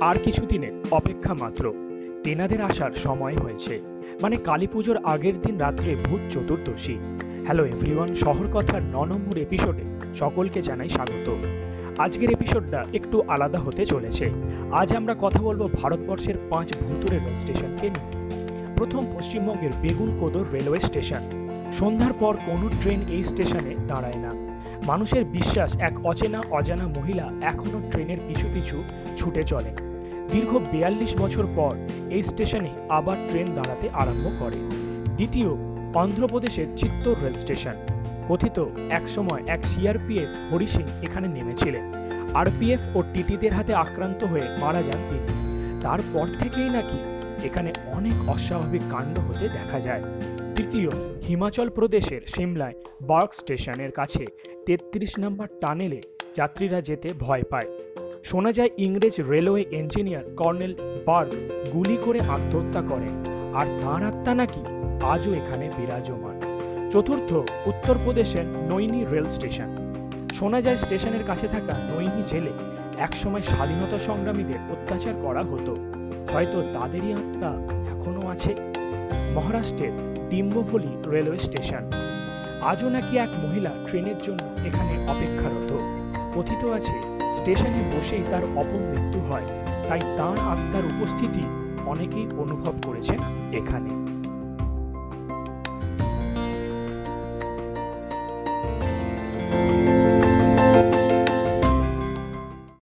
আর কিছুদিনের অপেক্ষা মাত্র। তেনাদের আসার সময় হয়েছে। মানে কালী পুজোর আগের দিন রাত্রে ভূত চতুর্দশী। হ্যালো এভরিওয়ান শহর কথার ন নম্বর এপিসোডে সকলকে জানাই স্বাগত। আজকের এপিসোডটা একটু আলাদা হতে চলেছে। আজ আমরা কথা বলব ভারতবর্ষের পাঁচ ভূতুরে রেল স্টেশনকে নিয়ে। প্রথম পশ্চিমবঙ্গের বেগুনকোদর রেলওয়ে স্টেশন। সন্ধ্যার পর কোনো ট্রেন এই স্টেশনে দাঁড়ায় না। মানুষের বিশ্বাস, এক অচেনা অজানা মহিলা এখনও ট্রেনের পিছু পিছু ছুটে চলে দীর্ঘ বিয়াল্লিশ বছর পর এই স্টেশনে আবার ট্রেন দাঁড়াতে আরম্ভ করে। দ্বিতীয় অন্ধ্রপ্রদেশের চিত্তর রেল স্টেশন। কথিত একসময় এক সিআরপিএফ হরি সিং এখানে নেমেছিলেন। আরপিএফ ও টিটিদের হাতে আক্রান্ত হয়ে মারা যান তিনি। তারপর থেকেই নাকি এখানে অনেক অস্বাভাবিক কাণ্ড হতে দেখা যায়। তৃতীয়, হিমাচল প্রদেশের সিমলায় বার্গ স্টেশনের কাছে তেত্রিশ নম্বর টানেলে যাত্রীরা যেতে ভয় পায়। শোনা যায় ইংরেজ রেলওয়ে ইঞ্জিনিয়ার কর্নেল বার্গ গুলি করে আত্মহত্যা করেন, আর তাঁর আত্মা নাকি আজও এখানে বিরাজমান। চতুর্থ, উত্তরপ্রদেশের নৈনি রেল স্টেশন। শোনা যায় স্টেশনের কাছে থাকা নৈনি জেলে একসময় স্বাধীনতা সংগ্রামীদের অত্যাচার করা হতো। হয়তো তাদেরই আত্মা এখনও আছে। মহারাষ্ট্রের ডিম্বপলি রেলওয়ে স্টেশন। আজও নাকি এক মহিলা ট্রেনের জন্য এখানে অপেক্ষারত। কথিত আছে স্টেশনে বসেই তার অপর মৃত্যু হয়। তাই তার আত্মার উপস্থিতি অনেকেই অনুভব করেছেন এখানে।